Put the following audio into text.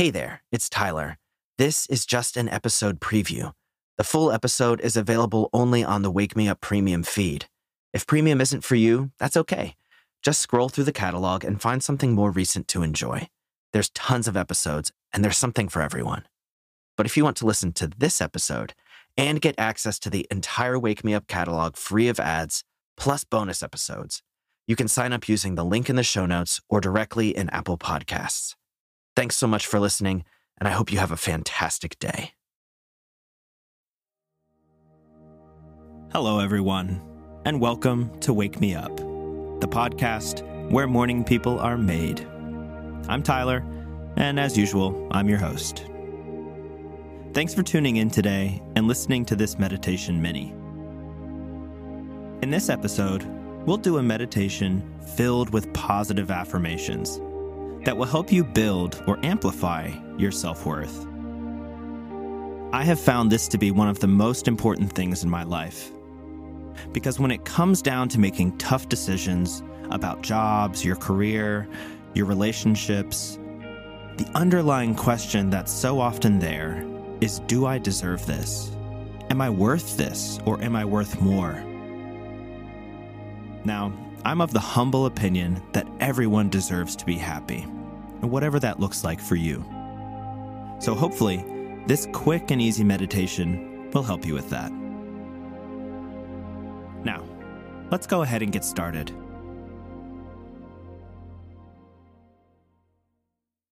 Hey there, it's Tyler. This is just an episode preview. The full episode is available only on the Wake Me Up Premium feed. If premium isn't for you, that's okay. Just scroll through the catalog and find something more recent to enjoy. There's tons of episodes, and there's something for everyone. But if you want to listen to this episode and get access to the entire Wake Me Up catalog free of ads, plus bonus episodes, you can sign up using the link in the show notes or directly in Apple Podcasts. Thanks so much for listening, and I hope you have a fantastic day. Hello, everyone, and welcome to Wake Me Up, the podcast where morning people are made. I'm Tyler, and as usual, I'm your host. Thanks for tuning in today and listening to this meditation mini. In this episode, we'll do a meditation filled with positive affirmations that will help you build or amplify your self worth. I have found this to be one of the most important things in my life. Because when it comes down to making tough decisions about jobs, your career, your relationships, the underlying question that's so often there is Do I deserve this? Am I worth this or am I worth more? Now, I'm of the humble opinion that everyone deserves to be happy, and whatever that looks like for you. So hopefully, this quick and easy meditation will help you with that. Now, let's go ahead and get started.